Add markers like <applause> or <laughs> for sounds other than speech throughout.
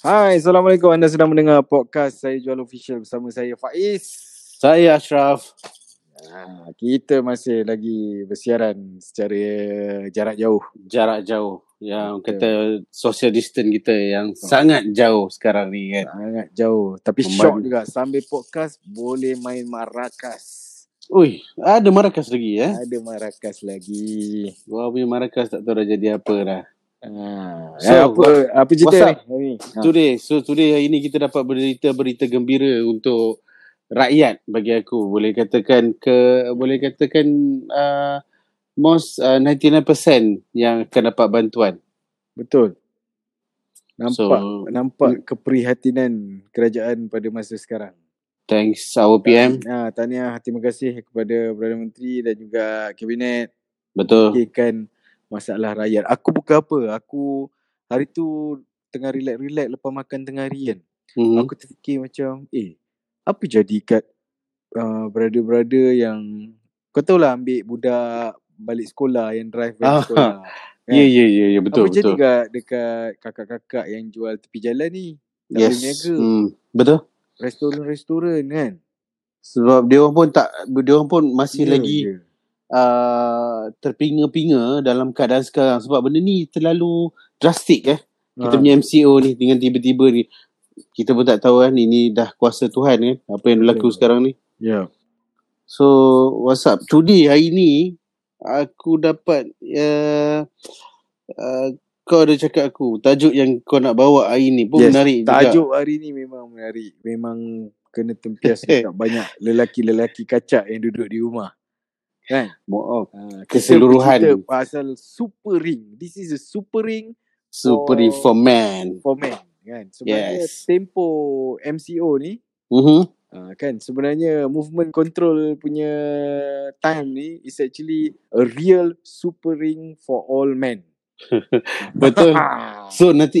Hai, Assalamualaikum. Anda sedang mendengar podcast Saya Jual Official bersama saya Faiz. Saya Ashraf. Ha, kita masih lagi bersiaran secara jarak jauh. Jarak jauh. Yang kata social distance kita yang oh. sangat jauh sekarang ni kan. Sangat jauh. Tapi Memang... shock juga. Sambil podcast boleh main marakas. Ui, ada marakas lagi ya? Ada marakas lagi. Wah, punya marakas tak tahu dah jadi apa dah. Ah, so, eh, apa apa cerita ni? Ha. Today, so today hari ni kita dapat berita-berita gembira untuk rakyat bagi aku. Boleh katakan ke boleh katakan uh, most uh, 99% yang akan dapat bantuan. Betul. Nampak so, nampak keprihatinan kerajaan pada masa sekarang. Thanks our PM. Ha, tahniah terima kasih kepada Perdana Menteri dan juga kabinet. Betul. Kan masalah rakyat. Aku buka apa? Aku hari tu tengah relax-relax lepas makan tengah hari kan. Mm-hmm. Aku terfikir macam, eh, apa jadi kat uh, brother-brother yang kau tahu lah ambil budak balik sekolah yang drive balik ah, sekolah. <laughs> Kan? Ya, ya, ya, ya, betul. Apa betul. jadi dekat, dekat kakak-kakak yang jual tepi jalan ni? Yes. Hmm, betul. Restoran-restoran kan? Sebab dia orang pun tak, dia orang pun masih yeah, lagi yeah uh, terpinga-pinga dalam keadaan sekarang sebab benda ni terlalu drastik eh. Kita ha. punya MCO ni dengan tiba-tiba ni kita pun tak tahu kan ini dah kuasa Tuhan kan apa yang berlaku yeah. sekarang ni. Ya. Yeah. So what's up? Today hari ni aku dapat uh, uh, kau ada cakap aku tajuk yang kau nak bawa hari ni pun yes, menarik tajuk juga. Tajuk hari ni memang menarik. Memang kena tempias <laughs> banyak lelaki-lelaki kacak yang duduk di rumah kan? Maaf uh, keseluruhan. kita pasal super ring. This is a super ring super ring for man. for man kan? Sebenarnya yes. tempo MCO ni mhm uh, kan? Sebenarnya movement control punya time ni is actually a real super ring for all men. <laughs> Betul. <laughs> So nanti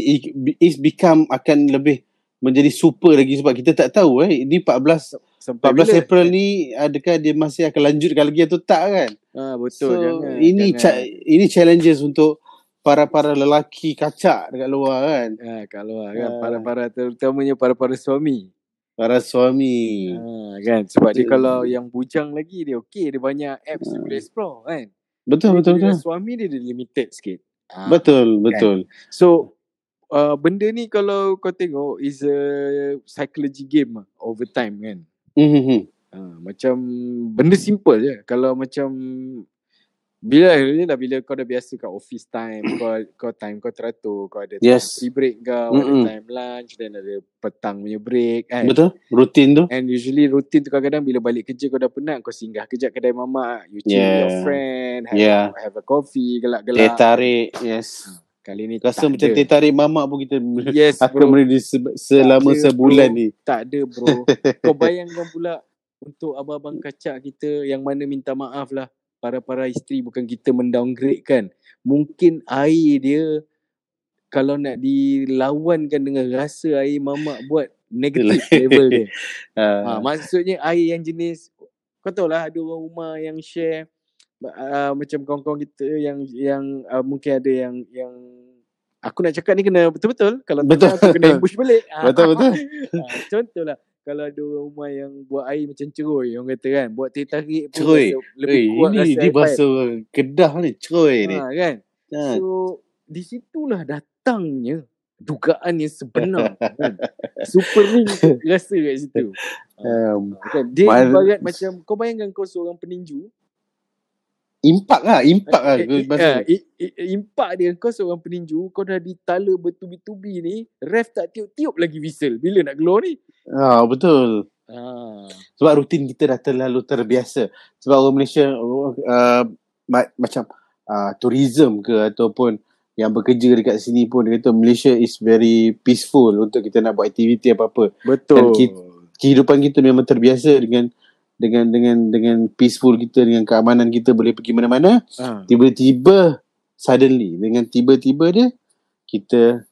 it become akan lebih menjadi super lagi sebab kita tak tahu eh. Ini 14 Sampai 14 bila? April ni adakah dia masih akan lanjutkan lagi atau tak kan? Ha betul so, jangan. Ini jangan. Ini challenges untuk para-para lelaki kacak dekat luar kan. Ha kat luar kan ha. para-para terutamanya para-para suami. Para suami. Ha kan sebab dia kalau yang bujang lagi dia okey dia banyak apps ha. boleh explore kan. Betul betul betul. Suami dia dia limited sikit. Ha. Betul betul. Kan? So uh, benda ni kalau kau tengok is a psychology game over time kan. Mm-hmm. Ha, macam benda simple je. Kalau macam bila ni dah bila kau dah biasa kat office time, <coughs> kau kau time kau teratur, kau ada yes. tea break kau, mm-hmm. ada time lunch dan ada petang punya break kan. Betul. Rutin tu. And usually rutin tu kadang-kadang bila balik kerja kau dah penat, kau singgah kejap kedai mama, you chill yeah. your friend, have, yeah. have a coffee, gelak-gelak. Teh tarik, yes. Kali ni Rasa macam teh tarik mamak pun kita <laughs> yes, akan beri selama ada, sebulan bro. ni. Tak ada bro. <laughs> Kau bayangkan pula untuk abang-abang kacak kita yang mana minta maaf lah. Para-para isteri bukan kita mendowngrade kan. Mungkin air dia kalau nak dilawankan dengan rasa air mamak buat negatif <laughs> level dia. ha, maksudnya air yang jenis kau tahu lah ada orang rumah yang share uh, macam kawan-kawan kita yang yang uh, mungkin ada yang yang aku nak cakap ni kena betul-betul. Kalau betul. aku kena ambush balik. <laughs> Betul betul. <laughs> Uh, contohlah kalau ada rumah yang buat air macam ceroy orang kata kan buat teh tarik pun ceroy. lebih Oi, kuat ini dia bahasa kedah ni ceroy ni. Kan? Ha. so di situlah datangnya dugaan yang sebenar kan? <laughs> super ring rasa kat situ. Um, kan? dia ibarat macam kau bayangkan kau seorang peninju Impak lah, impak lah. Eh, eh, eh, impak dia, kau seorang peninju, kau dah ditala bertubi-tubi ni, ref tak tiup-tiup lagi whistle. Bila nak keluar ni? Ah, betul. Ah. Sebab rutin kita dah terlalu terbiasa. Sebab orang Malaysia uh, ma- macam uh, tourism ke ataupun yang bekerja dekat sini pun dia kata Malaysia is very peaceful untuk kita nak buat aktiviti apa-apa. Betul. Dan ki- kehidupan kita memang terbiasa dengan dengan dengan dengan peaceful kita dengan keamanan kita boleh pergi mana-mana ha. tiba-tiba suddenly dengan tiba-tiba dia kita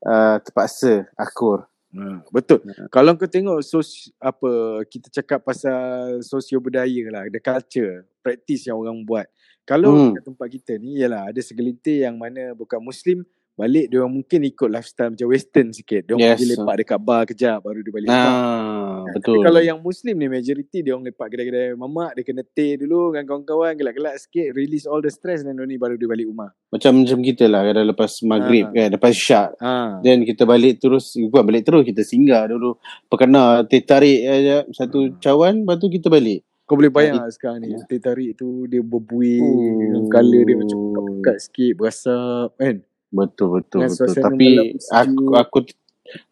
uh, terpaksa akur ha, betul ha. kalau kau tengok sos apa kita cakap pasal sosio budaya lah the culture practice yang orang buat kalau hmm. kat tempat kita ni ialah ada segelintir yang mana bukan muslim Balik dia mungkin ikut lifestyle macam western sikit. Dia Yes. pergi lepak dekat bar kejap baru dia balik. Nah, betul. Tapi kalau yang Muslim ni majority dia orang lepak kedai-kedai mamak, dia kena teh dulu dengan kawan-kawan, gelak-gelak sikit, release all the stress dan ni baru dia balik rumah. macam macam kita lah kadang lepas maghrib Ah. kan, lepas syak. Ha. Then kita balik terus, bukan balik terus, kita singgah dulu. Perkena teh tarik aja satu Hmm. cawan, lepas tu kita balik. Kau boleh bayang Ah, lah sekarang ni, teh tarik tu dia berbuih Oh. colour dia macam pekat sikit, berasap kan. Betul betul Dengan betul. Tapi aku aku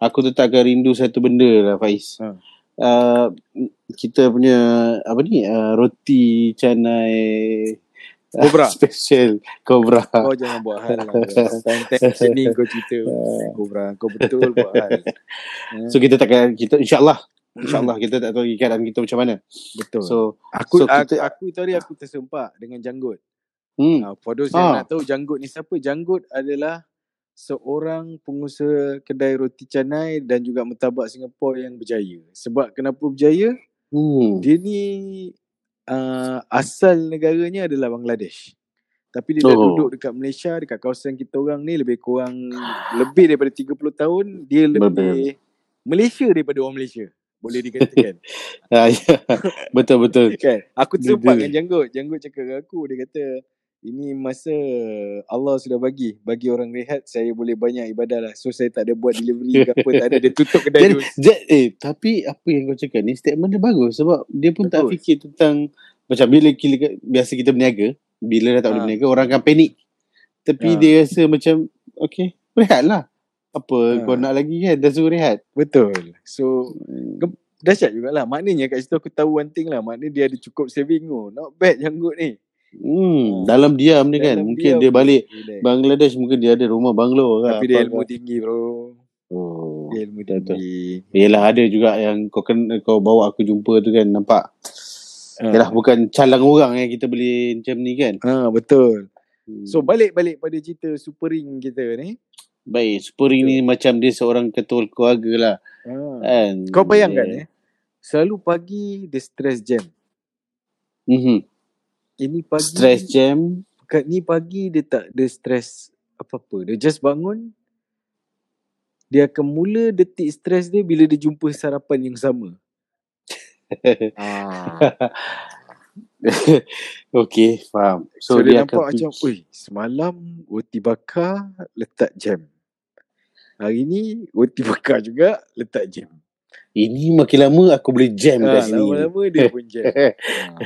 aku tetap akan rindu satu benda lah Faiz. Ha. Uh, kita punya apa ni uh, roti canai uh, Cobra. <laughs> special Cobra. Kau jangan buat hal lah. Time-time macam ni kau cerita. <laughs> Kau berang, kau betul buat hal. Ha, <laughs> So kita takkan kita insyaallah insyaallah kita tak tahu keadaan kita macam mana. betul. So aku, so aku, kita- aku tadi aku tersempak dengan janggut. Hmm Ha, for those yang Ah. nak tahu janggut ni siapa? Janggut adalah seorang pengusaha kedai roti canai dan juga martabak Singapura yang berjaya. Sebab kenapa berjaya? hmm Dia ni uh, asal negaranya adalah Bangladesh. Tapi dia dah Oh. duduk dekat Malaysia, dekat kawasan kita orang ni lebih kurang lebih daripada 30 tahun. Dia lebih Betul. Malaysia daripada orang Malaysia. Boleh dikatakan. <laughs> Ah, ya. betul betul. kan? Aku dia- dengan Janggut. Janggut cakap dengan aku, dia kata, ini masa Allah sudah bagi. Bagi orang rehat, saya boleh banyak ibadah lah. So, saya tak ada buat delivery ke apa. Tak ada. <laughs> Dia tutup kedai Jadi, jadi, eh tapi apa yang kau cakap ni statement dia bagus sebab dia pun tak Betul. fikir tentang macam bila kita, biasa kita berniaga, bila dah tak boleh Ha. berniaga orang akan panik. Tapi Ha. dia rasa macam okay, rehatlah. Apa Ha. kau nak lagi kan? Dah suruh rehat. Betul. So, dahsyat jugalah. Maknanya kat situ aku tahu one thing lah. Maknanya dia ada cukup saving tu. Not bad Janggut ni. Hmm, Ha. dalam diam ni kan. Dalam Mungkin diam. dia balik Relax. Bangladesh mungkin dia ada rumah banglo kan. Tapi dia ilmu kan. tinggi bro. Oh. Dia ilmu tinggi. Yelah ada juga yang kau kena kau bawa aku jumpa tu kan nampak. Ha. Yalah bukan calang orang yang kita boleh macam ni kan. Ha, betul. Hmm. So balik-balik pada cerita Super Ring kita ni. Baik, Spurring ni macam dia seorang ketua keluarga lah. Ha. Kan? Kau bayangkan eh. Selalu pagi dia stress jam. Mhm. Ini pagi Stress jam. kat ni pagi dia tak ada stress apa-apa. Dia just bangun. Dia akan mula detik stres dia bila dia jumpa sarapan yang sama. Ah. <laughs> okay, faham. So, So, dia, dia, nampak akan macam, oi, semalam roti bakar letak jam. Hari ni roti bakar juga letak jam. Ini makin lama aku boleh jam Ha, kat sini. lama-lama dia pun jam. ha.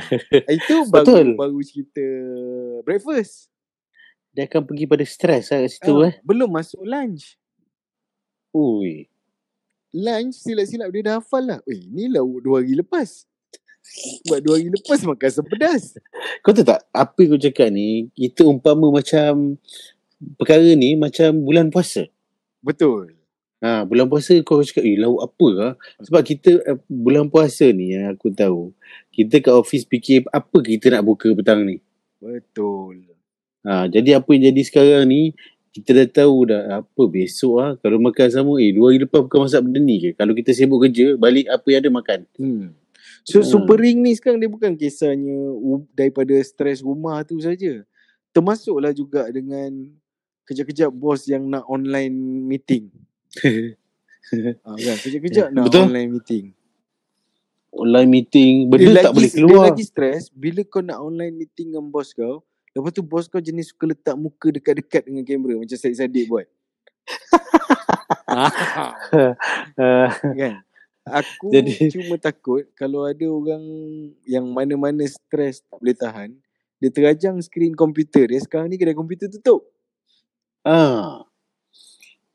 <laughs> Itu baru Betul. baru cerita breakfast. Dia akan pergi pada stres lah kat situ Ah, eh. Belum masuk lunch. Ui. Lunch silap-silap dia dah hafal lah. Weh, ni lah dua hari lepas. Buat dua hari lepas makan sepedas. Kau tahu tak apa yang kau cakap ni kita umpama macam perkara ni macam bulan puasa. Betul. Ha, bulan puasa kau cakap, eh lauk apa lah. Sebab kita eh, bulan puasa ni yang aku tahu. Kita kat office fikir apa kita nak buka petang ni. Betul. Ha, jadi apa yang jadi sekarang ni kita dah tahu dah apa besok ah kalau makan sama eh dua hari lepas bukan masak benda ni ke kalau kita sibuk kerja balik apa yang ada makan Hmm. So Hmm. super ring ni sekarang dia bukan kisahnya daripada stres rumah tu saja. Termasuklah juga dengan kejap-kejap bos yang nak online meeting. Ha, <laughs> kan? Kejap-kejap nak Betul. online meeting. online meeting benda dia tak lagi, boleh keluar Dia lagi stres bila kau nak online meeting dengan bos kau. Lepas tu bos kau jenis suka letak muka dekat-dekat dengan kamera macam Syed Saddiq buat. Ah, <laughs> kan? Aku Jadi- cuma takut kalau ada orang yang mana-mana stres tak boleh tahan, dia terajang skrin komputer dia. Sekarang ni kedai komputer tutup. ah.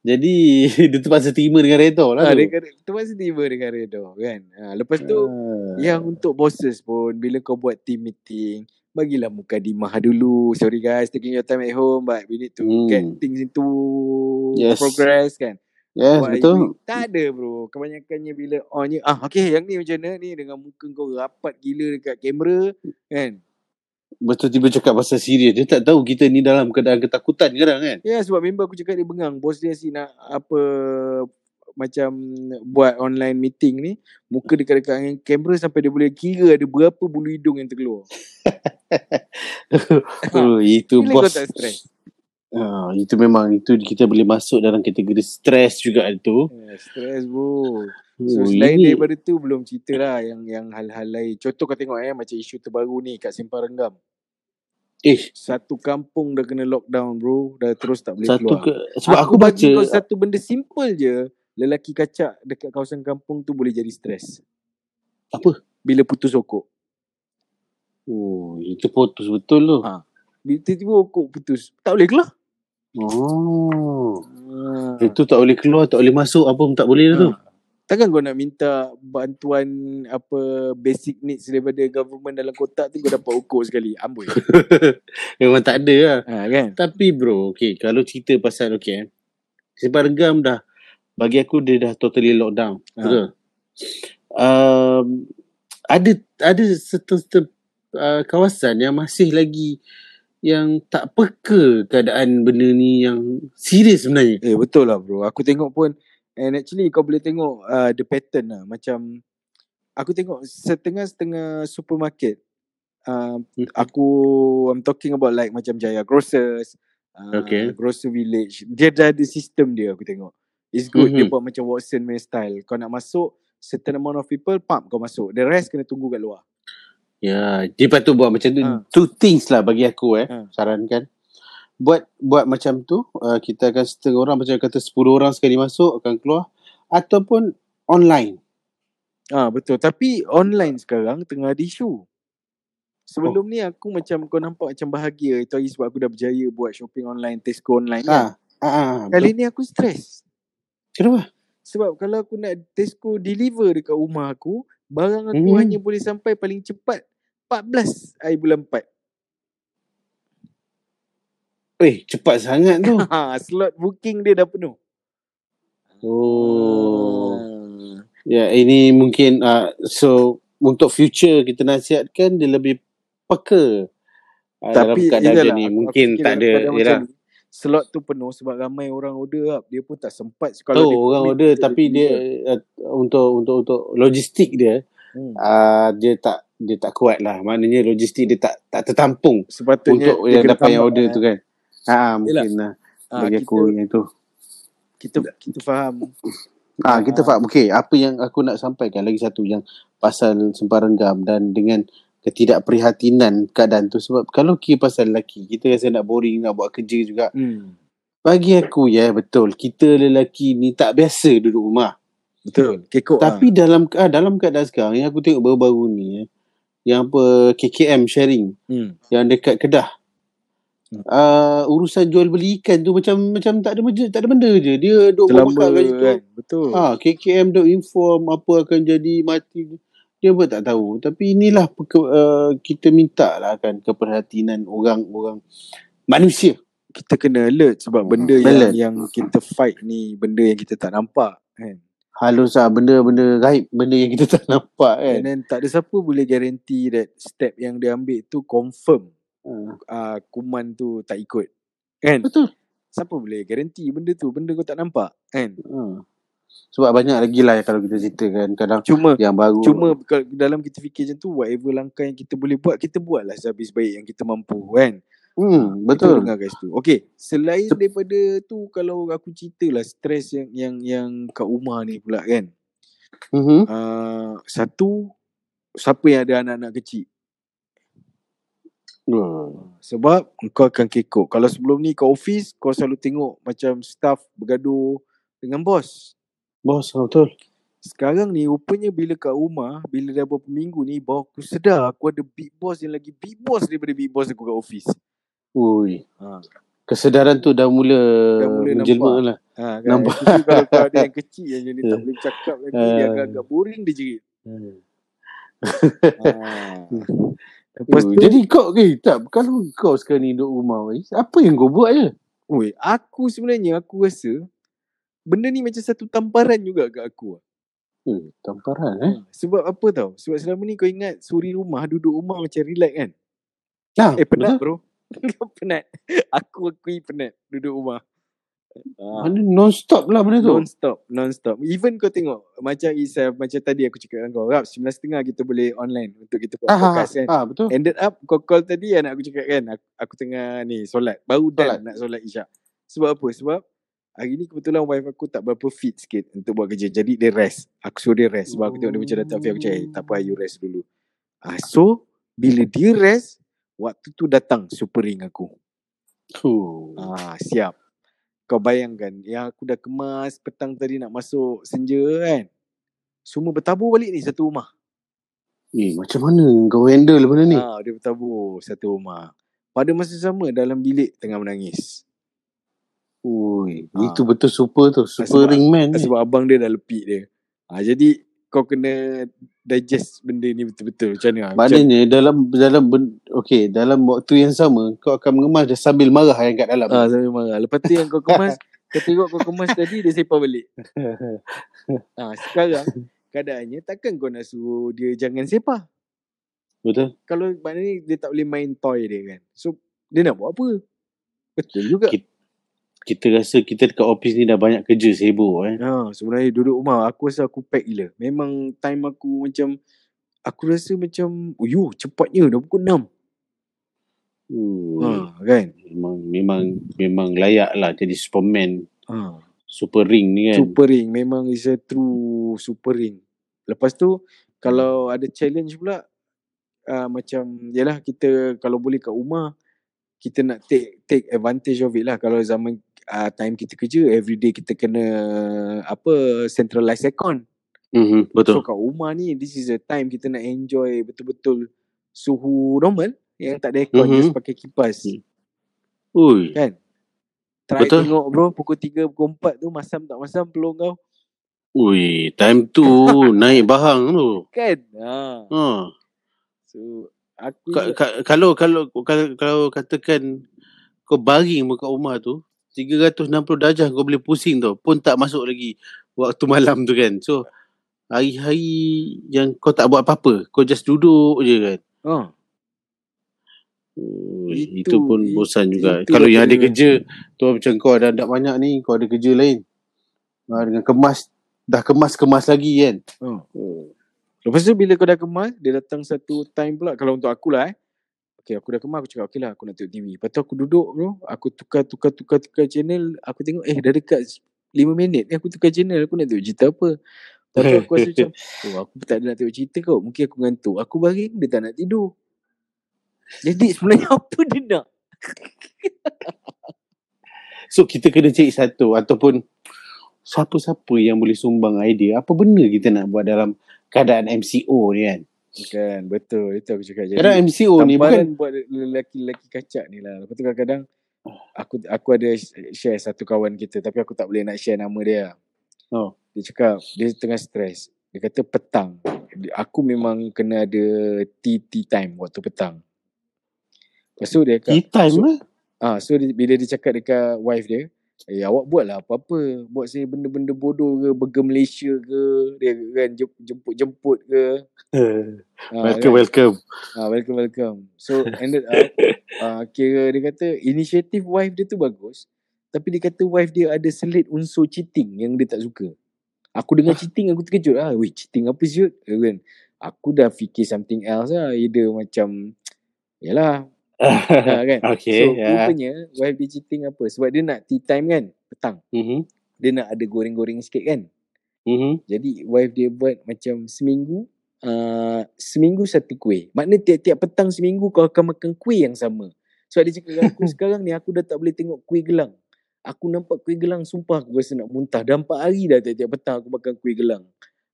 Jadi <laughs> dia terpaksa terima dengan redha lah Ha, tu. dia terpaksa tiba dengan redha kan. Ha, lepas tu, Ah. yang untuk bosses pun, bila kau buat team meeting, bagilah muka dimah dulu. Sorry guys, taking your time at home, but we need to Hmm. get things into Yes. progress kan. yes Wah, betul ini- Tak ada bro. Kebanyakannya bila onnya ah okay yang ni macam mana ni dengan muka kau rapat gila dekat kamera kan. Betul tiba cakap pasal serius dia tak tahu kita ni dalam keadaan ketakutan kadang kan Ya sebab member aku cakap dia bengang. Bos dia si nak apa macam buat online meeting ni muka dekat-dekat dengan kamera sampai dia boleh kira ada berapa bulu hidung yang terkeluar. <laughs> oh, itu Bila bos kau tak stres? Uh, itu memang itu kita boleh masuk dalam kategori stres juga itu. Eh, Stres bro. Oh, So selain ini- daripada tu belum cerita lah yang yang hal-hal lain. Contoh kau tengok eh macam isu terbaru ni kat Simpang Renggam. Eh, Satu kampung dah kena lockdown bro. Dah terus tak boleh satu keluar. ke, sebab aku, bagi baca kau satu benda simple je. Lelaki kacak dekat kawasan kampung tu boleh jadi stres. apa? Bila putus okok. Oh, itu putus betul tu. Ha. Bila tiba-tiba okok putus. Tak boleh keluar. Oh. Ha. Itu tak boleh keluar, tak boleh masuk, apa pun tak boleh lah tu. Takkan kau nak minta bantuan apa basic needs daripada government dalam kotak tu kau dapat ukur sekali. Amboi. <laughs> Memang tak ada lah. ha, kan? Tapi bro, okay, kalau cerita pasal okay, Simpang Regam dah, bagi aku dia dah totally lockdown. Ha. Betul? Um, ada ada certain uh, kawasan yang masih lagi yang tak peka keadaan benda ni yang serius sebenarnya. Eh betul lah bro. Aku tengok pun and actually kau boleh tengok uh, the pattern lah. Macam aku tengok setengah-setengah supermarket uh, Hmm. aku I'm talking about like macam Jaya Grocers, uh, Okay. Grocer Village. Dia dah ada sistem dia aku tengok. It's good dia Mhm. buat macam Watson punya style. Kau nak masuk certain amount of people, pump kau masuk. The rest kena tunggu kat luar. Ya, dia patut buat macam tu. Ha. Two things lah bagi aku eh, Ha. sarankan. Buat buat macam tu, uh, kita akan setengah orang macam kata 10 orang sekali masuk akan keluar ataupun online. Ah betul. Tapi online sekarang tengah ada isu. Sebelum ni aku macam kau nampak macam bahagia itu hari sebab aku dah berjaya buat shopping online, Tesco online kan. Ah, ah, ah, Kali betul. ni aku stres. Kenapa? Sebab kalau aku nak Tesco deliver dekat rumah aku, barang aku Hmm. hanya boleh sampai paling cepat 14 hari bulan 4. Eh, cepat sangat tu. <laughs> Ha, slot booking dia dah penuh. Oh. Ah. Ya, ini mungkin uh, so untuk future kita nasihatkan dia lebih peka uh, dalam Tapi keadaan dia ni. Mungkin tak dalam ada yalah. ni, Slot tu penuh sebab ramai orang order up. Dia pun tak sempat Tahu dia orang order dia tapi dia deliver. uh, untuk untuk untuk logistik dia Hmm. uh, dia tak dia tak kuat lah. Maknanya logistik dia tak tak tertampung Sepatutnya untuk dia yang dapat yang order eh. tu kan. Ha mungkin lah Ah, bagi kita, aku yang itu. kita kita faham. Ah kita Ah. faham. Okey, apa yang aku nak sampaikan lagi satu yang pasal semparan gam dan dengan ketidakprihatinan keadaan tu sebab kalau kira pasal lelaki kita rasa nak boring nak buat kerja juga Hmm. bagi aku ya betul kita lelaki ni tak biasa duduk rumah Betul. Kekok tapi dalam ah, dalam keadaan sekarang yang aku tengok baru-baru ni eh, yang apa KKM sharing. Hmm. yang dekat Kedah. Uh, urusan jual beli ikan tu macam macam tak ada tak ada benda je dia duk kat situ kan. Betul. Ha, KKM dok inform apa akan jadi mati. Dia pun tak tahu. Tapi inilah peke, uh, kita minta lah kan keperhatian orang-orang manusia. Kita kena alert sebab benda Hmm. yang Alert. yang kita fight ni benda yang kita tak nampak kan. Halus lah benda-benda gaib. Benda yang kita tak nampak kan. And then tak ada siapa boleh guarantee that step yang dia ambil tu confirm uh, kuman tu tak ikut. Kan? betul. Siapa boleh guarantee benda tu? Benda kau tak nampak kan? Ha. Sebab banyak lagi lah kalau kita cerita kan. Kadang Cuma yang baru. Cuma kalau dalam kita fikir macam tu Whatever langkah yang kita boleh buat Kita buat lah sehabis baik yang kita mampu kan Hmm, Kita betul. dengar guys tu Okay Selain Sep- daripada tu Kalau aku cerita lah Stres yang yang yang kat rumah ni pula kan Mm-hmm. uh, Satu Siapa yang ada anak-anak kecil Sebab Kau akan kekok Kalau sebelum ni kau office Kau selalu tengok Macam staff bergaduh Dengan bos Bos, ha, betul. Sekarang ni rupanya bila kat rumah Bila dah beberapa minggu ni Baru aku sedar Aku ada big boss yang lagi big boss Daripada big boss aku kat office Ui. ha. Kesedaran tu dah mula, Dah mula menjelma nampak. lah. Ha, kan? Nampak. Kalau kau ada yang kecil Yang dia tak <laughs> boleh bercakap lagi Ah. Dia agak-agak boring dia jerit Hmm. ha. <laughs> Lepas tu Jadi kau, eh, tak, kalau kau sekarang ni duduk rumah, Wais, apa yang kau buat je? Oi, Aku sebenarnya Aku rasa Benda ni macam satu tamparan juga kat aku Eh, tamparan eh. ha. Sebab apa tau Sebab selama ni kau ingat Suri rumah Duduk rumah macam relax kan Ah, Eh penat betul. bro <laughs> penat Aku akui penat Duduk rumah Ah. Mana non-stop lah benda tu. Non-stop, non-stop. Even kau tengok, macam Isaf, macam tadi aku cakap dengan kau, Rap, 9.30 kita boleh online untuk kita buat Ah, ah, podcast kan. ah, betul. Ended up, kau call tadi anak aku cakap kan, aku, aku tengah ni, solat. Baru dah Solat. nak solat isyak. Sebab apa? Sebab hari ni kebetulan wife aku tak berapa fit sikit untuk buat kerja. Jadi dia rest. Aku suruh dia rest. Sebab aku tengok dia macam dah tak fit, aku cakap, eh, tak apa, you rest dulu. Ah, so, bila dia rest, waktu tu datang super ring aku. Huh. Ah, siap. Kau bayangkan, yang aku dah kemas petang tadi nak masuk senja kan. Semua bertabur balik ni satu rumah. Eh, macam mana kau handle benda ni? Ah, dia bertabur satu rumah. Pada masa sama dalam bilik tengah menangis. Ui, Ah. itu betul super tu. Super Sebab- ring man ni. Sebab abang dia dah lepik dia. Ah, jadi kau kena digest benda ni betul-betul. Macam mana? Macam, Maknanya dalam dalam ben, okay, dalam waktu yang sama kau akan mengemas dia sambil marah yang kat dalam. ah, sambil marah. Lepas tu yang kau kemas, <laughs> kau tengok kau kemas tadi, dia sepah balik. <laughs> Ah, sekarang, keadaannya takkan kau nak suruh dia jangan sepah. Betul? kalau maknanya dia tak boleh main toy dia kan. So dia nak buat apa? Betul juga. Kita- Kita rasa kita dekat office ni dah banyak kerja sibuk eh. Ha, sebenarnya duduk rumah aku rasa aku pack gila. Memang time aku macam aku rasa macam uyu cepatnya dah pukul 6. Hmm. Ha, kan? Memang memang memang layak lah jadi Superman Ha. super ring ni kan. Super ring memang is a true super ring. Lepas tu kalau ada challenge pula uh, macam yalah kita kalau boleh kat rumah kita nak take take advantage of it lah kalau zaman uh, time kita kerja everyday kita kena apa centralize aircon. Mm-hmm, betul. So kat rumah ni this is the time kita nak enjoy betul-betul suhu normal yang tak ada aircon Mhm. just pakai kipas. Hmm. Ui, Kan? Try Betul. tengok bro pukul 3 pukul 4 tu masam tak masam peluang kau. ui, time tu <laughs> naik bahang tu. Kan? Ha. Ha. So aku Ka- ka- kalau kalau kalau, kalau katakan kau baring kat rumah tu 360 darjah kau boleh pusing tu pun tak masuk lagi waktu malam tu kan. So hari-hari yang kau tak buat apa-apa, kau just duduk je kan. ha. Ui, Itu- itu, pun bosan juga. itu Kalau yang ada kerja, tu macam kau ada ada banyak ni, kau ada kerja lain. Ha, dengan kemas, dah kemas-kemas lagi kan. ha. Lepas tu bila kau dah kemas dia datang satu time pula kalau untuk aku lah eh. Okay aku dah kemas aku cakap okay lah aku nak tengok TV. Lepas tu aku duduk bro. Aku tukar tukar tukar tukar channel. Aku tengok eh dah dekat 5 minit ni aku tukar channel. Aku nak tengok cerita apa. Lepas tu aku rasa macam <laughs> oh aku tak ada nak tengok cerita kau. Mungkin aku ngantuk. Aku baring dia tak nak tidur. Jadi sebenarnya <laughs> apa dia nak? So kita kena cari satu ataupun siapa-siapa yang boleh sumbang idea. Apa benda kita nak buat dalam keadaan MCO ni kan. Kan betul. Itu aku cakap. Jadi Keadaan MCO ni bukan buat lelaki-lelaki kacak ni lah. Lepas tu kadang-kadang aku aku ada share satu kawan kita tapi aku tak boleh nak share nama dia. Oh. Dia cakap dia tengah stres. Dia kata petang. Aku memang kena ada tea, tea time waktu petang. Lepas tu dia cakap, tea time so- lah. ah so dia, bila dia cakap dekat wife dia, eh awak buatlah apa-apa. Buat saya benda-benda bodoh ke, burger Malaysia ke, dia kan jem- jemput-jemput ke. <laughs> Ah, welcome, kan? welcome. Ah, welcome welcome. So <laughs> ended up uh, kira dia kata inisiatif wife dia tu bagus. Tapi dia kata wife dia ada selit unsur cheating yang dia tak suka. Aku dengar cheating aku terkejut lah. Weh cheating apa siut? Kan. Aku dah fikir something else lah. Either macam Yalah ha, kan. <laughs> okay, so ya. rupanya wife dia cheating apa? Sebab dia nak tea time kan petang. Mhm. Dia nak ada goreng-goreng sikit kan. Mhm. Jadi wife dia buat macam seminggu uh, seminggu satu kuih. Maknanya tiap-tiap petang seminggu kau akan makan kuih yang sama. Sebab dia cakap dengan aku <laughs> sekarang ni aku dah tak boleh tengok kuih gelang. Aku nampak kuih gelang sumpah aku rasa nak muntah. Dah empat hari dah tiap-tiap petang aku makan kuih gelang.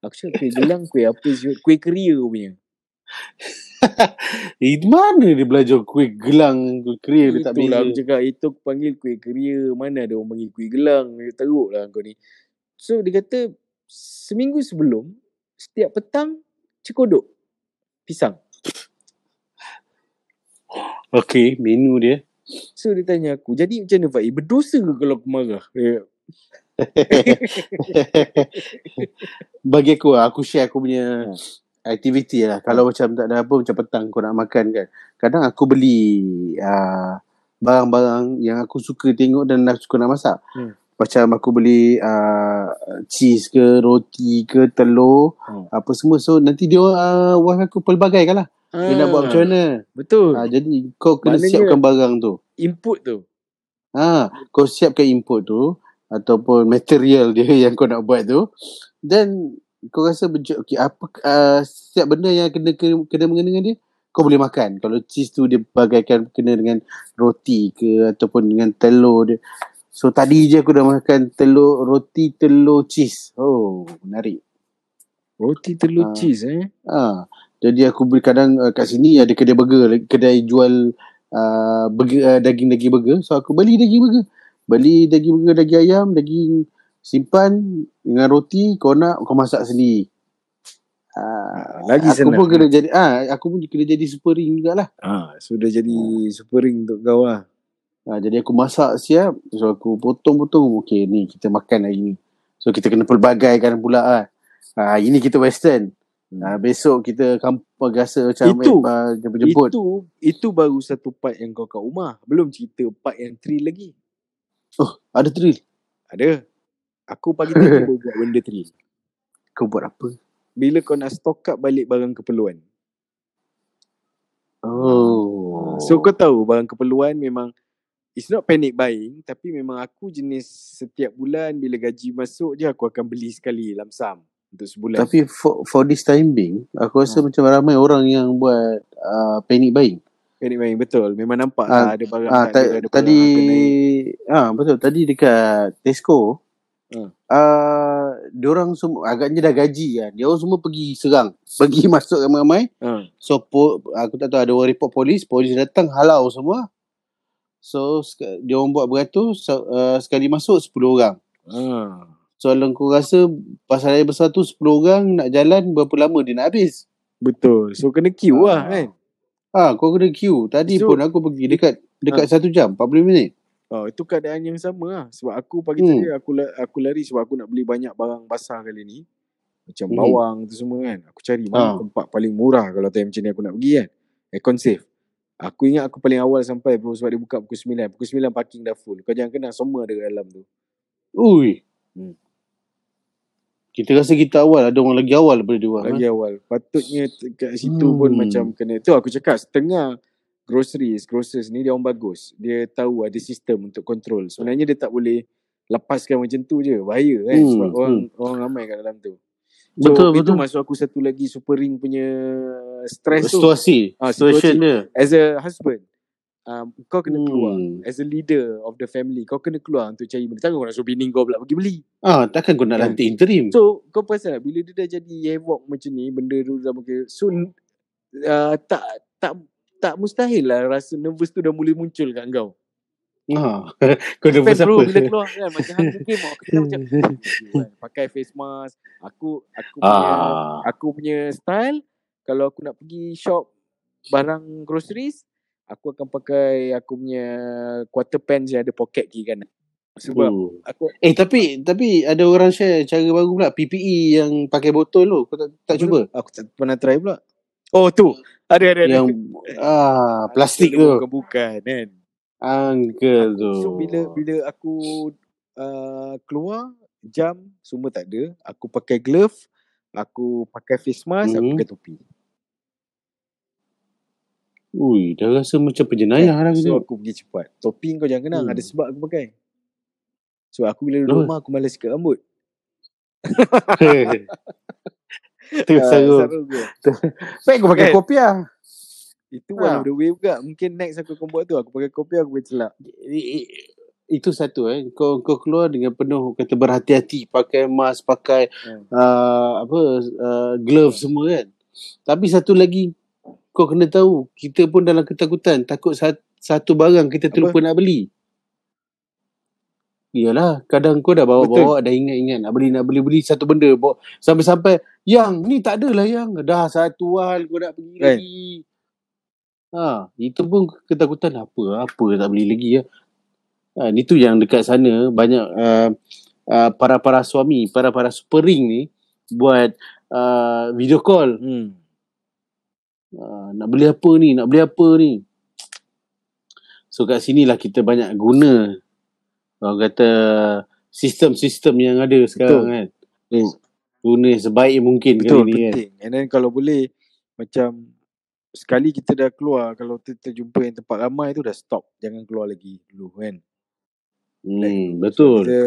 Aku cakap kuih <laughs> gelang kuih apa? Kuih keria punya. <laughs> Eh, di mana dia belajar kuih gelang, kuih keria dia tak Itulah aku beza. cakap itu aku panggil kuih keria. Mana ada orang panggil kuih gelang. Dia teruk lah kau ni. So dia kata seminggu sebelum setiap petang cekodok pisang. Okay, menu dia. So dia tanya aku, jadi macam mana Faiz? Berdosa ke kalau aku marah? Dia, <laughs> Bagi aku lah, aku share aku punya Hmm. Aktiviti lah. Kalau macam tak ada apa, macam petang kau nak makan kan. Kadang aku beli uh, barang-barang yang aku suka tengok dan aku suka nak masak. Hmm. macam aku beli uh, cheese ke roti ke telur Hmm. apa semua so nanti dia uh, wang aku pelbagai kan lah dia nak buat macam mana Betul. uh, jadi kau kena Maknanya- siapkan barang tu Input tu. ha kau siapkan input tu ataupun material dia <laughs> yang kau nak buat tu then kau rasa okay, apa uh, setiap benda yang kena kena, kena mengena dengan dia kau boleh makan. Kalau cheese tu dia bagaikan kena dengan roti ke ataupun dengan telur dia. So tadi je aku dah makan telur roti telur cheese. Oh menarik. Roti telur Ah. cheese eh. ha jadi aku beli kadang uh, kat sini ada kedai burger kedai jual uh, burger, uh, daging-daging burger. So aku beli daging burger. Beli daging burger daging ayam daging simpan dengan roti kau nak kau masak sendiri Ah, lagi aku senang. pun kena jadi ah aku pun kena jadi super ring jugalah. Ha, sudah jadi super ring untuk kau lah. Ah, jadi aku masak siap so aku potong-potong okey ni kita makan hari ni. So kita kena pelbagaikan pula ah. Ah ini kita western. Ah besok kita kampung rasa macam Itu. eh, jemput-jemput. Itu itu baru satu part yang kau kat rumah. Belum cerita part yang thrill lagi. Oh, ada thrill. Ada. Aku pagi tadi baru <laughs> buat benda thrill. Kau buat apa? Bila kau nak stock up balik barang keperluan. Oh. So kau tahu barang keperluan memang It's not panic buying Tapi memang aku jenis Setiap bulan Bila gaji masuk je Aku akan beli sekali Lamsam Untuk sebulan Tapi for, for this time being, aku rasa Hmm. macam ramai orang yang buat uh, panic buying. Panic buying betul Memang nampak Ah, lah Ada barang tak ta- ada, barang tadi ah betul tadi dekat Tesco Hmm. ah diorang semua agaknya dah gaji kan. Dia orang semua pergi serang, pergi <laughs> masuk ramai-ramai. Ah, So po, aku tak tahu ada orang report polis, polis datang halau semua. So sek- dia orang buat beratus so, uh, sekali masuk 10 orang. ah. So kalau kau rasa pasal raya besar tu 10 orang nak jalan berapa lama dia nak habis? Betul So kena queue lah Ah. kan Ah, kau kena queue. Tadi So- pun aku pergi dekat dekat satu jam, 40 minit. Oh, itu keadaan yang sama lah. Sebab aku pagi Hmm. tadi aku aku lari sebab aku nak beli banyak barang basah kali ni. Macam Hmm. bawang tu semua kan. Aku cari mana Ha. tempat paling murah kalau time macam ni aku nak pergi kan. Aircon safe. Aku ingat aku paling awal sampai bro sebab dia buka pukul 9. Pukul 9 parking dah full. Kau jangan kenal semua ada dalam tu. Ui. Hmm. Kita rasa kita awal, ada orang lagi awal daripada dia orang. Lagi ha? awal. Patutnya kat situ pun Hmm. macam kena. Tu aku cakap setengah groceries, grocers ni dia orang bagus. Dia tahu ada sistem untuk control. Sebenarnya dia tak boleh lepaskan macam tu je. Bahaya kan Hmm, sebab orang orang ramai kat dalam tu. So, Betul, itu betul. masuk aku satu lagi super ring punya stress tu. Situasi, Ah, situation situasi. dia. As a husband, um, kau kena keluar. Hmm. As a leader of the family, kau kena keluar untuk cari benda. Takkan kau nak suruh bini kau pula pergi beli. Ah, takkan kau nak Kan? lantik interim. So kau perasan tak bila dia dah jadi havoc macam ni benda tu dah makin so uh, tak tak tak mustahil lah rasa nervous tu dah mula muncul kat kau. Ha. <laughs> kau dah bro bila apa? keluar kan macam Game aku tengok macam <laughs> kan, pakai face mask. Aku aku punya Ah. aku punya style kalau aku nak pergi shop barang groceries aku akan pakai aku punya quarter pants yang ada pocket kiri kanan. Sebab Oh. aku Eh tapi tapi ada orang share cara baru pula PPE yang pakai botol tu. Kau tak, tak cuba? aku tak pernah try pula. Oh tu. Ada ada ada. Yang ah plastik tu. Bukan bukan kan. Uncle tu. So bila bila aku uh, keluar jam semua tak ada, aku pakai glove, aku pakai face mask, aku Mhm. pakai topi. Ui, dah rasa macam penjenayah lah So aku pergi cepat. Topi kau jangan kenang, Hmm. ada sebab aku pakai. So aku bila duduk rumah aku malas sikat rambut. <laughs> <laughs> tu seru. seru ke? <laughs> Baik kau pakai Kan? kopiah. Itu one Ah. of the way juga. Mungkin next aku akan buat tu. Aku pakai kopi aku boleh celak. Itu satu eh. Kau kau keluar dengan penuh kata berhati-hati pakai mask, pakai Hmm. uh, apa uh, glove semua kan. Tapi satu lagi kau kena tahu kita pun dalam ketakutan takut sat, satu barang kita terlupa nak beli. Iyalah, kadang kau dah bawa-bawa dah ingat-ingat nak beli nak beli-beli satu benda bawa, sampai-sampai yang ni tak ada lah yang dah satu hal kau nak pergi lagi. Ha, itu pun ketakutan apa apa tak beli lagi ya. Ha, itu yang dekat sana banyak uh, uh, para-para suami, para-para super ring ni buat uh, video call. Hmm. Uh, nak beli apa ni? Nak beli apa ni? So kat sini lah kita banyak guna orang kata sistem-sistem yang ada sekarang Betul. kan. Hmm. Guna sebaik mungkin Betul, kali ni kan. penting. And then kalau boleh macam sekali kita dah keluar kalau kita jumpa yang tempat ramai tu dah stop. Jangan keluar lagi dulu kan. Hmm, betul. Kita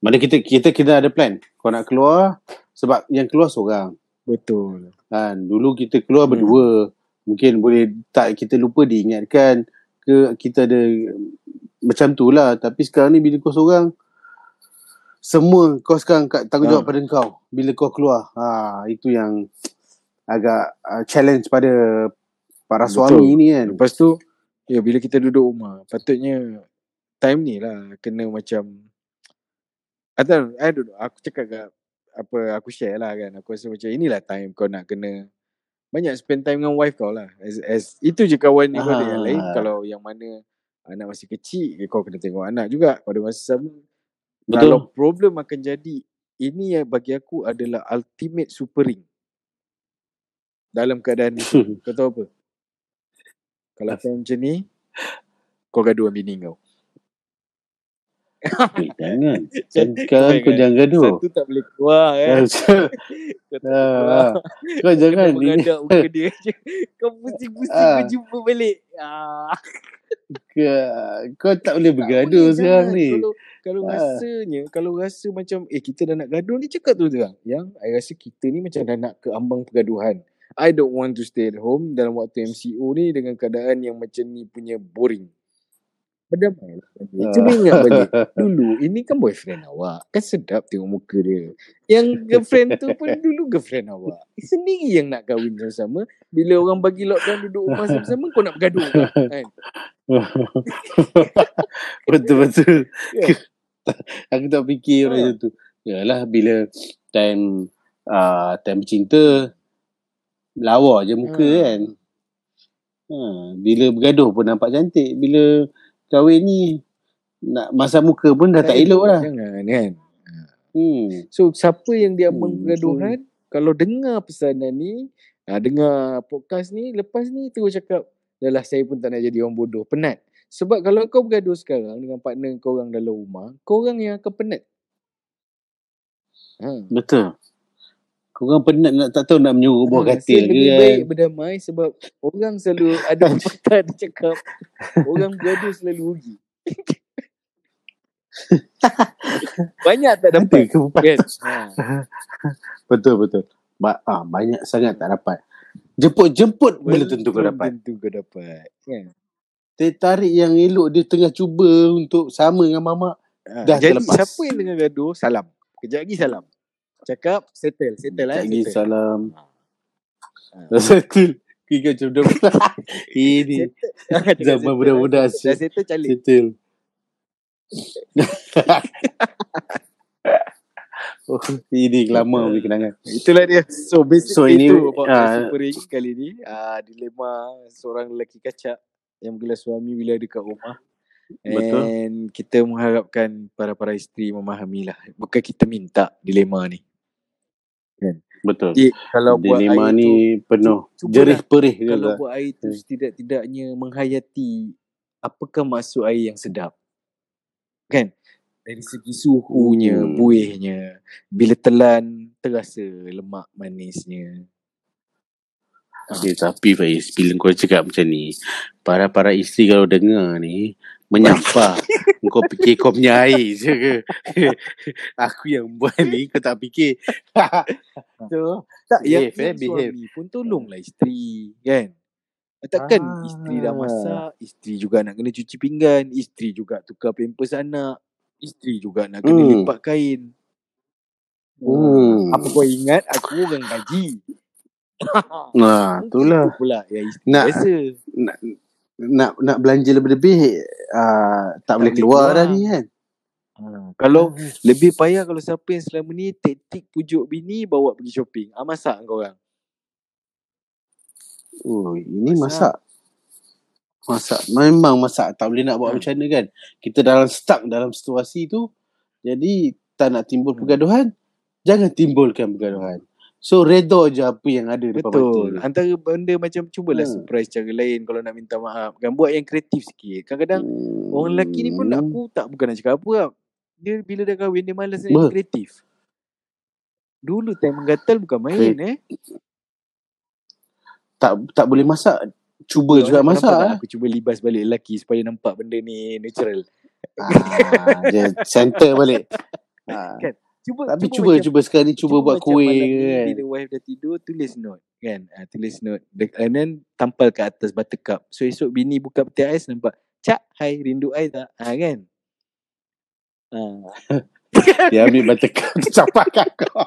Mana kita kita kita ada plan. Kau nak keluar sebab yang keluar seorang. betul. Kan dulu kita keluar Hmm. berdua. Mungkin boleh tak kita lupa diingatkan ke kita ada macam tu lah. Tapi sekarang ni bila kau seorang semua kau sekarang kat tanggungjawab Ha. pada kau bila kau keluar. Ha itu yang agak uh, challenge pada para Betul. suami ni kan. Lepas tu ya bila kita duduk rumah patutnya time ni lah kena macam atau I don't aku cakap kat apa aku share lah kan aku rasa macam inilah time kau nak kena banyak spend time dengan wife kau lah as, as itu je kawan ni kau ada yang Ah. lain kalau yang mana anak masih kecil kau kena tengok anak juga pada masa sama? Betul. kalau problem akan jadi ini yang bagi aku adalah ultimate super ring. Dalam keadaan itu <laughs> kau tahu apa? Kalau kau macam ni kau gaduh dengan bini kau Eh, <laughs> jangan. Sekarang kau jangan gaduh. Satu tak boleh keluar kan. <laughs> Kau tak boleh keluar. Ah, Kau jangan Kena ini. mengadap muka dia je. Kau pusing-pusing Ah. kau jumpa balik. Ah. Ke- Kau tak boleh Tak bergaduh boleh, sekarang jangan. ni. Kalau kalau Ah. rasanya, kalau rasa macam eh kita dah nak gaduh ni cakap tu terang. Yang I rasa kita ni macam dah nak ke ambang pergaduhan. I don't want to stay at home dalam waktu MCO ni dengan keadaan yang macam ni punya boring. Berdamai lah. Ah. Cuba ingat balik. <laughs> Dulu ini kan boyfriend awak. Kan sedap tengok muka dia. Yang girlfriend tu pun <laughs> dulu girlfriend awak. Sendiri yang nak kahwin sama-sama. Bila orang bagi lockdown duduk rumah sama-sama kau nak bergaduh kan? <laughs> Betul-betul. Ya. Aku tak fikir Ha. macam tu. Yalah bila time uh, time bercinta lawa je muka Ha. kan. Ha, bila bergaduh pun nampak cantik. Bila kahwin ni nak masa muka pun dah tak elok lah. Jangan kan. Hmm. So siapa yang diambang Hmm, pergaduhan kalau dengar pesanan ni, ha, dengar podcast ni, lepas ni terus cakap, dah lah saya pun tak nak jadi orang bodoh, penat. Sebab kalau kau bergaduh sekarang dengan partner kau orang dalam rumah, kau orang yang akan penat. Ha. Betul. Korang penat nak tak tahu nak menyuruh buah katil ke lebih kan. baik berdamai sebab orang selalu ada <laughs> pepatah dia cakap orang bergaduh selalu rugi. <laughs> Banyak tak dapat Ada kan? <laughs> Ha. Betul betul. Ba- ah, banyak sangat tak dapat. Jemput-jemput belum tentu kau dapat. Tentu kau dapat. Kan? Tertarik yang elok dia tengah cuba untuk sama dengan mamak. Ha, Dah jadi terlepas. siapa yang tengah gaduh, salam. Kejap lagi salam. Cakap, settle. Settle lah. Lagi settle. salam. Ha. <laughs> Settle. Kira macam budak <laughs> Ini <laughs> zaman budak-budak Dah dah settle, calik. settle. oh, ini lama punya kenangan. Itulah dia. So basically So, ini, itu about uh, Super Ring kali ni. Uh, dilema seorang lelaki kacak yang bergelar suami bila dekat rumah. Betul. And kita mengharapkan para-para isteri memahamilah. Bukan kita minta dilema ni. Betul. Jadi, kalau buat air tu, ni penuh cubalah jerih perih kalau tak? buat air tu Hmm. setidak-tidaknya menghayati apakah maksud air yang sedap. Kan? Dari segi suhunya, Hmm. buihnya, bila telan terasa lemak manisnya. Okay, tapi Faiz, bila kau cakap macam ni, para-para isteri kalau dengar ni, menyampah. kau fikir kau punya air je ke? <laughs> Aku yang buat ni, kau tak fikir. <laughs> tu. Tak, yang, eh, yang behave. suami pun tolonglah isteri, kan? Takkan Ah. isteri dah masak, isteri juga nak kena cuci pinggan, isteri juga tukar pampers anak, isteri juga nak kena Hmm. lipat kain. Hmm. Apa kau ingat aku orang gaji? Nah, <laughs> itulah. Itu pula yang isteri Nak- biasa. Nak, nak nak belanja lebih-lebih, uh, tak, boleh boleh keluar keluar. dah ni kan? Ha, kalau lebih payah kalau siapa yang selama ni taktik pujuk bini bawa pergi shopping. Ah masak kau orang. Oh, ini Masak. masak. Masak. Memang masak. Tak boleh nak buat Hmm. macam mana kan. Kita dalam stuck dalam situasi tu. Jadi, tak nak timbul Hmm. pergaduhan. Jangan timbulkan pergaduhan. So, redha je apa yang ada depan Betul. mata. Antara benda macam cubalah Hmm. surprise cara lain kalau nak minta maaf. Kan buat yang kreatif sikit. Kadang-kadang Hmm. orang lelaki ni pun aku tak bukan nak cakap apa lah. dia bila dah kahwin dia malas nak Ber- kreatif. Dulu time menggatal bukan main eh. Tak tak boleh masak. Cuba juga Nampak masak. tak eh. Aku cuba libas balik lelaki supaya nampak benda ni natural. Ah, dia <laughs> center balik. Ah. Kan? Cuba Tapi cuba macam- cuba sekali ni cuba buat macam kuih kan. Bila wife dah tidur tulis note kan. Ha, tulis note and then tampal kat atas buttercup. So esok bini buka peti ais nampak Cak, hai rindu ais tak? Ha, kan? Ha. <laughs> Dia ambil buttercup tu campak kat kau. <laughs>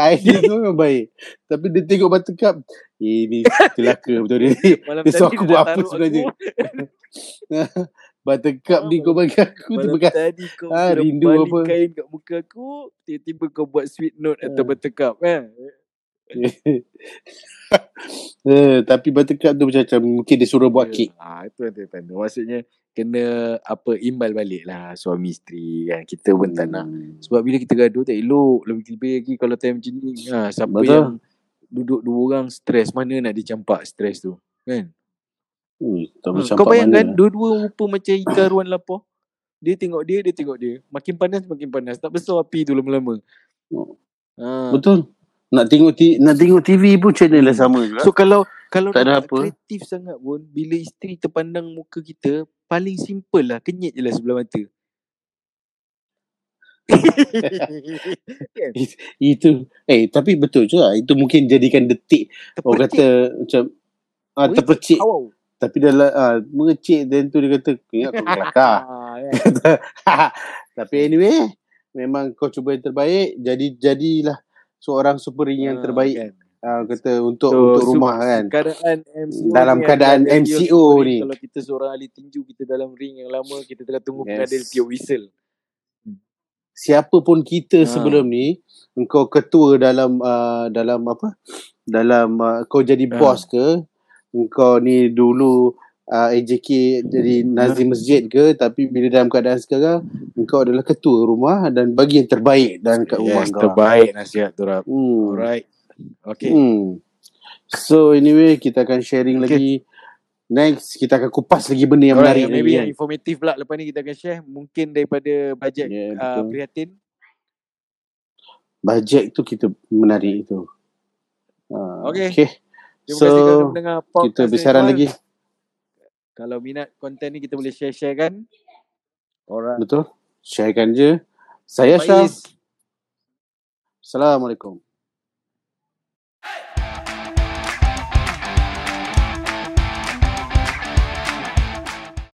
Idea tu memang baik. Tapi dia tengok buttercup. Eh ni celaka betul dia. Malam Dia aku buat apa sebenarnya? <laughs> Buttercup ni kau bagi aku. Malam Terima kasih. tadi kau sudah rindu apa? kain kat muka aku. Tiba-tiba kau buat sweet note atau Ah. buttercup kan? <laughs> eh, tapi buttercup tu macam, macam mungkin dia suruh buat kek. Ah, itu yang tanda. Maksudnya kena apa imbal balik lah suami isteri kan. Kita pun tak nak. Hmm. Sebab bila kita gaduh tak elok. Lebih-lebih lagi kalau time macam ni. Ha, siapa Betul. yang duduk dua orang stres. Mana nak dicampak stres tu. Kan? Ui, boleh kau bayangkan mana. dua-dua rupa macam ikan ruan lapar. Dia tengok dia, dia tengok dia. Makin panas, makin panas. Tak besar api tu lama-lama. Oh. Ha. Betul. Nak tengok ti- nak tengok TV pun channel lah sama juga. So kalau kalau Tak ada apa. kreatif sangat pun bila isteri terpandang muka kita paling simple lah kenyit je lah sebelah mata. <laughs> kan? itu eh tapi betul juga. Itu mungkin jadikan detik orang kata macam ah, terpercik Awau. Tapi dia ah, mengecik dan tu dia kata ingat kau <laughs> kelakar. Ah, kan? <laughs> tapi anyway memang kau cuba yang terbaik jadi jadilah seorang supering yang Ah, terbaik kan? ah, kata untuk So, untuk rumah kan. Keadaan MCO Dalam keadaan MCO ni. Kalau kita seorang ahli tinju kita dalam ring yang lama kita tengah tunggu Yes. pengadil pure whistle. Siapa pun kita Ah. sebelum ni engkau ketua dalam uh, dalam apa? Dalam uh, kau jadi Ah. bos ke? Engkau ni dulu uh, AJK jadi nazim masjid ke tapi bila dalam keadaan sekarang engkau adalah ketua rumah dan bagi yang terbaik dalam kat rumah Yes, kau. terbaik nasihat tu Rab. Hmm. Alright. Okay. Hmm. So anyway kita akan sharing Okay. lagi next kita akan kupas lagi benda yang Alright, menarik maybe yang informatif pula lepas ni kita akan share mungkin daripada bajet Ya, uh, prihatin. Bajet tu kita menarik itu. Uh, Okay. okay. Terima So kasih kerana mendengar podcast kita bersiaran lagi. Kalau minat konten ni kita boleh share-share kan. Alright. Betul. Sharekan je. Saya Syah. Assalamualaikum.